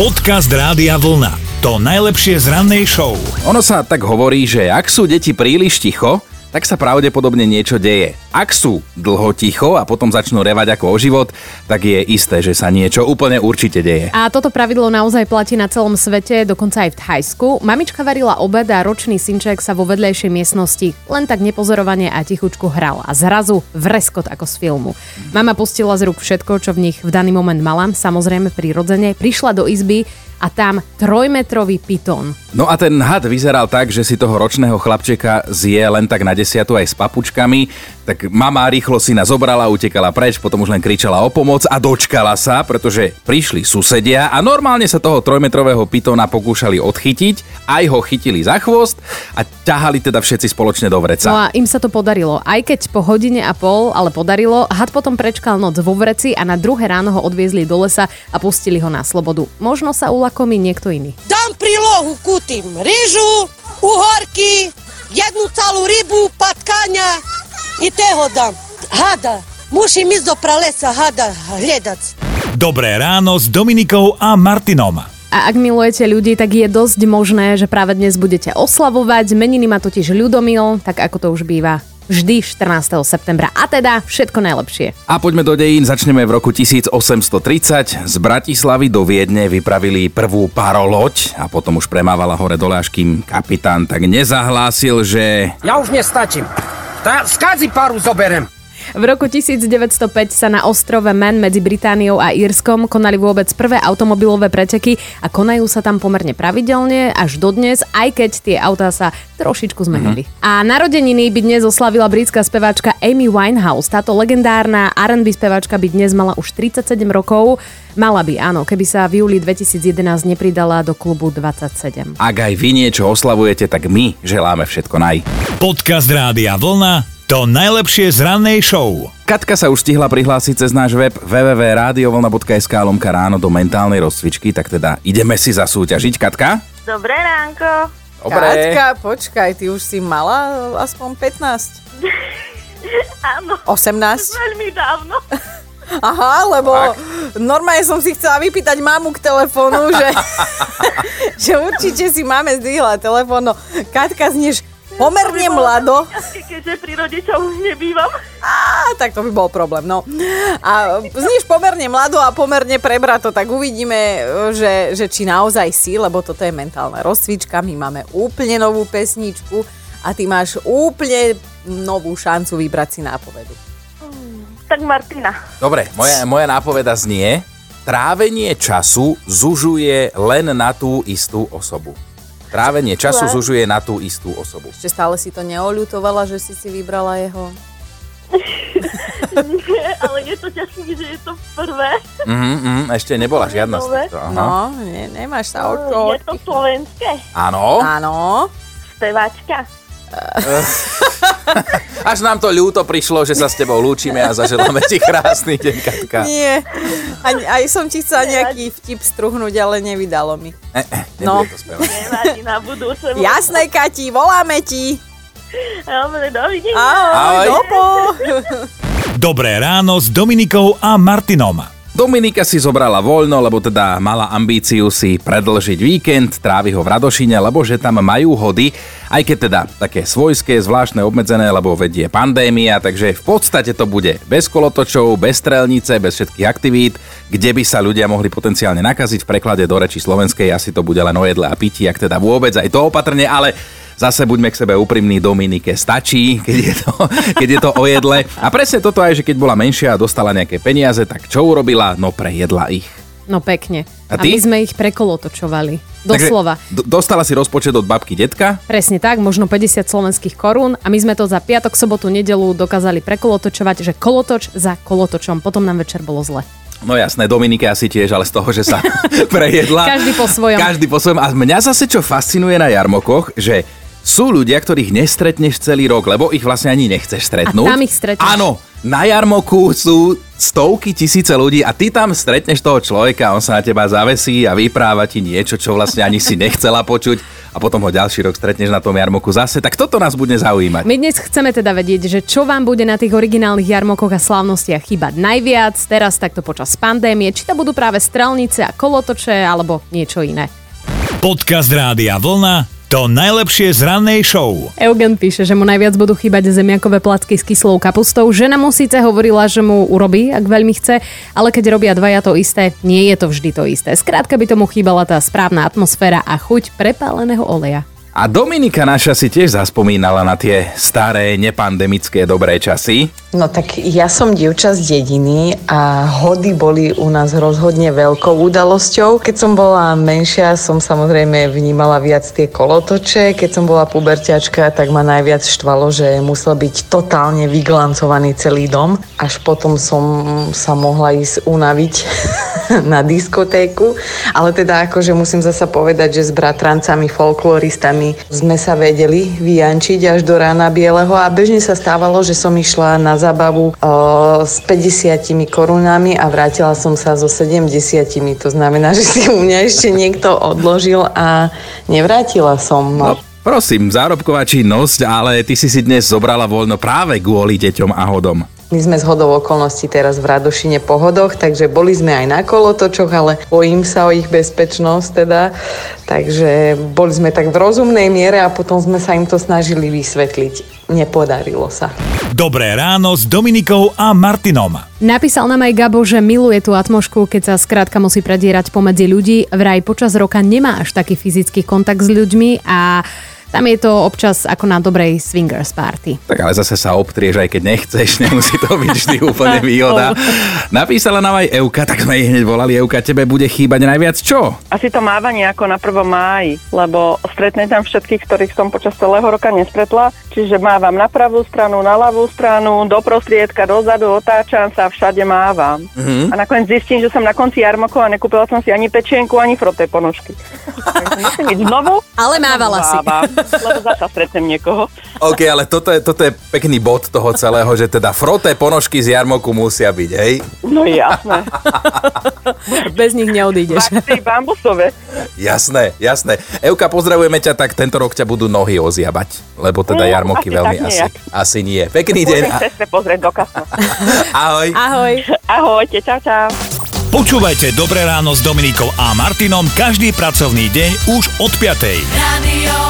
Podcast Rádia Vlna. To najlepšie z rannej show. Ono sa tak hovorí, že ak sú deti príliš ticho, tak sa pravdepodobne niečo deje. Ak sú dlho ticho a potom začnú revať ako o život, tak je isté, že sa niečo úplne určite deje. A toto pravidlo naozaj platí na celom svete, dokonca aj v Thajsku. Mamička varila obed a ročný synček sa vo vedlejšej miestnosti len tak nepozorovane a tichučku hral. A zrazu vreskot ako z filmu. Mama pustila z rúk všetko, čo v nich v daný moment mala, samozrejme prirodzene. Prišla do izby a tam trojmetrový pitón. No a ten had vyzeral tak, že si toho ročného chlapčeka zje len tak na desiatu aj s papučkami, tak mama rýchlo syna zobrala, utekala preč, potom už len kričala o pomoc a dočkala sa, pretože prišli susedia a normálne sa toho trojmetrového pitóna pokúšali odchytiť, aj ho chytili za chvost a ťahali teda všetci spoločne do vreca. No a im sa to podarilo. Aj keď po hodine a pol, ale podarilo, had potom prečkal noc vo vreci a na druhé ráno ho odviezli do lesa a pustili ho na slobodu. Možno sa ulakomí niekto iný. Dám prílohu, kútim ryžu, uhorky, jednu celú rybu, patkania i toho dám. Hada. Musím ísť do pralesa hada hľadať. Dobré ráno s Dominikou a Martinom. A ak milujete ľudí, tak je dosť možné, že práve dnes budete oslavovať. Meniny má totiž ľudomil, tak ako to už býva vždy 14. septembra. A teda všetko najlepšie. A poďme do dejín, začneme v roku 1830. Z Bratislavy do Viedne vypravili prvú paroloď a potom už premávala hore dole, až kým kapitán tak nezahlásil, že... Ja už nestačím. Tá, skadzi paru zoberem. V roku 1905 sa na ostrove Man medzi Britániou a Írskom konali vôbec prvé automobilové preteky a konajú sa tam pomerne pravidelne až dodnes, aj keď tie autá sa trošičku zmenili. Uh-huh. A narodeniny by dnes oslavila britská speváčka Amy Winehouse. Táto legendárna R&B speváčka by dnes mala už 37 rokov. Mala by, áno, keby sa v júli 2011 nepridala do klubu 27. Ak aj vy niečo oslavujete, tak my želáme všetko naj. Podcast Rádia Vlna to najlepšie z rannej show. Katka sa už stihla prihlásiť cez náš web www.radiovolna.sk lomka ráno do mentálnej rozcvičky, tak teda ideme si zasúťažiť. Katka? Dobré ránko. Dobre. Katka, počkaj, ty už si mala aspoň 15? Áno. 18? Veľmi dávno. Aha, lebo normálne som si chcela vypýtať mamu k telefónu, že, že určite si máme zdvihla telefón. No, Katka znieš pomerne mlado. Keďže pri rodičoch nebývam. Á, tak to by bol problém, no. A znieš pomerne mlado a pomerne prebrato, tak uvidíme, že, že či naozaj si, lebo toto je mentálna rozcvička, my máme úplne novú pesničku a ty máš úplne novú šancu vybrať si nápovedu. Tak Martina. Dobre, moja, moja nápoveda znie, trávenie času zužuje len na tú istú osobu. Trávenie času zužuje na tú istú osobu. Ešte stále si to neoľutovala, že si si vybrala jeho? Nie, ale je to ťažké, že je to prvé. Mhm, mhm, ešte nebola žiadna z týchto. aha. No, ne, nemáš sa o čo. Je to slovenské. Áno, Áno. Speváčka. až nám to ľúto prišlo, že sa s tebou lúčime a zaželáme ti krásny deň, Katka. Nie. Aj, aj som ti chcela nejaký vtip struhnúť, ale nevydalo mi. Eh, eh, No. to. Nevadí na budúce. Jasné, Kati, voláme ti. Dobre, dovidenia. Ahoj, Ahoj. dopo. Dobré ráno s Dominikou a Martinom. Dominika si zobrala voľno, lebo teda mala ambíciu si predlžiť víkend, trávi ho v Radošine, lebo že tam majú hody, aj keď teda také svojské, zvláštne obmedzené, lebo vedie pandémia, takže v podstate to bude bez kolotočov, bez strelnice, bez všetkých aktivít, kde by sa ľudia mohli potenciálne nakaziť. V preklade do reči slovenskej asi to bude len o jedle a pití, ak teda vôbec aj to opatrne, ale Zase buďme k sebe úprimní, Dominike stačí, keď je, to, keď je to o jedle. A presne toto aj, že keď bola menšia a dostala nejaké peniaze, tak čo urobila? No prejedla ich. No pekne. A A, ty? my sme ich prekolotočovali. Doslova. Takže d- dostala si rozpočet od babky detka, Presne tak, možno 50 slovenských korún a my sme to za piatok, sobotu, nedelu dokázali prekolotočovať, že kolotoč za kolotočom. Potom nám večer bolo zle. No jasné, Dominike asi tiež, ale z toho, že sa prejedla. Každý po svojom. Každý po svojom. A mňa zase čo fascinuje na jarmokoch, že sú ľudia, ktorých nestretneš celý rok, lebo ich vlastne ani nechceš stretnúť. A tam ich stretneš. Áno. Na jarmoku sú stovky tisíce ľudí a ty tam stretneš toho človeka, on sa na teba zavesí a vypráva ti niečo, čo vlastne ani si nechcela počuť a potom ho ďalší rok stretneš na tom jarmoku zase. Tak toto nás bude zaujímať. My dnes chceme teda vedieť, že čo vám bude na tých originálnych jarmokoch a slávnostiach chýbať najviac, teraz takto počas pandémie, či to budú práve strelnice a kolotoče alebo niečo iné. Podcast Rádia Vlna to najlepšie z rannej show. Eugen píše, že mu najviac budú chýbať zemiakové placky s kyslou kapustou. Žena mu síce hovorila, že mu urobí, ak veľmi chce, ale keď robia dvaja to isté, nie je to vždy to isté. Skrátka by tomu chýbala tá správna atmosféra a chuť prepáleného oleja. A Dominika naša si tiež zaspomínala na tie staré, nepandemické dobré časy. No tak ja som dievča z dediny a hody boli u nás rozhodne veľkou udalosťou. Keď som bola menšia, som samozrejme vnímala viac tie kolotoče. Keď som bola puberťačka, tak ma najviac štvalo, že musel byť totálne vyglancovaný celý dom. Až potom som sa mohla ísť unaviť na diskotéku. Ale teda akože musím zasa povedať, že s bratrancami, folkloristami sme sa vedeli vyjančiť až do rána bieleho a bežne sa stávalo, že som išla na zábavu o, s 50 korunami a vrátila som sa so 70. To znamená, že si u mňa ešte niekto odložil a nevrátila som. No, prosím, zárobková činnosť, ale ty si si dnes zobrala voľno práve kvôli deťom a hodom. My sme z hodou okolností teraz v Radošine pohodoch, takže boli sme aj na kolotočoch, ale bojím sa o ich bezpečnosť teda. Takže boli sme tak v rozumnej miere a potom sme sa im to snažili vysvetliť. Nepodarilo sa. Dobré ráno s Dominikou a Martinom. Napísal nám aj Gabo, že miluje tú atmošku, keď sa skrátka musí predierať pomedzi ľudí. Vraj počas roka nemá až taký fyzický kontakt s ľuďmi a tam je to občas ako na dobrej swingers party. Tak ale zase sa obtrieš, aj keď nechceš, nemusí to byť vždy úplne výhoda. Napísala nám aj Euka, tak sme jej hneď volali. Euka, tebe bude chýbať najviac čo? Asi to mávanie ako na 1. máji, lebo stretne tam všetkých, ktorých som počas celého roka nestretla. Čiže mávam na pravú stranu, na ľavú stranu, do prostriedka, dozadu, otáčam sa, všade mávam. Mm-hmm. A nakoniec zistím, že som na konci jarmokov a nekúpila som si ani pečienku, ani froté ponožky. Takže musím ísť znovu. Ale mávala si. Mávam, lebo zasa stretnem niekoho. OK, ale toto je, toto je pekný bod toho celého, že teda froté ponožky z jarmoku musia byť, hej? No jasné. Bez nich neodídeš. Bambusové. Jasné, jasné. Euka, pozdravujeme ťa, tak tento rok ťa budú nohy oziabať, lebo teda Mm, jarmoky asi veľmi tak asi, nejak. asi nie. Pekný deň. Ceste pozrieť do kasna. Ahoj. Ahoj. Ahojte, čau, čau. Počúvajte Dobré ráno s Dominikou a Martinom každý pracovný deň už od 5. Radio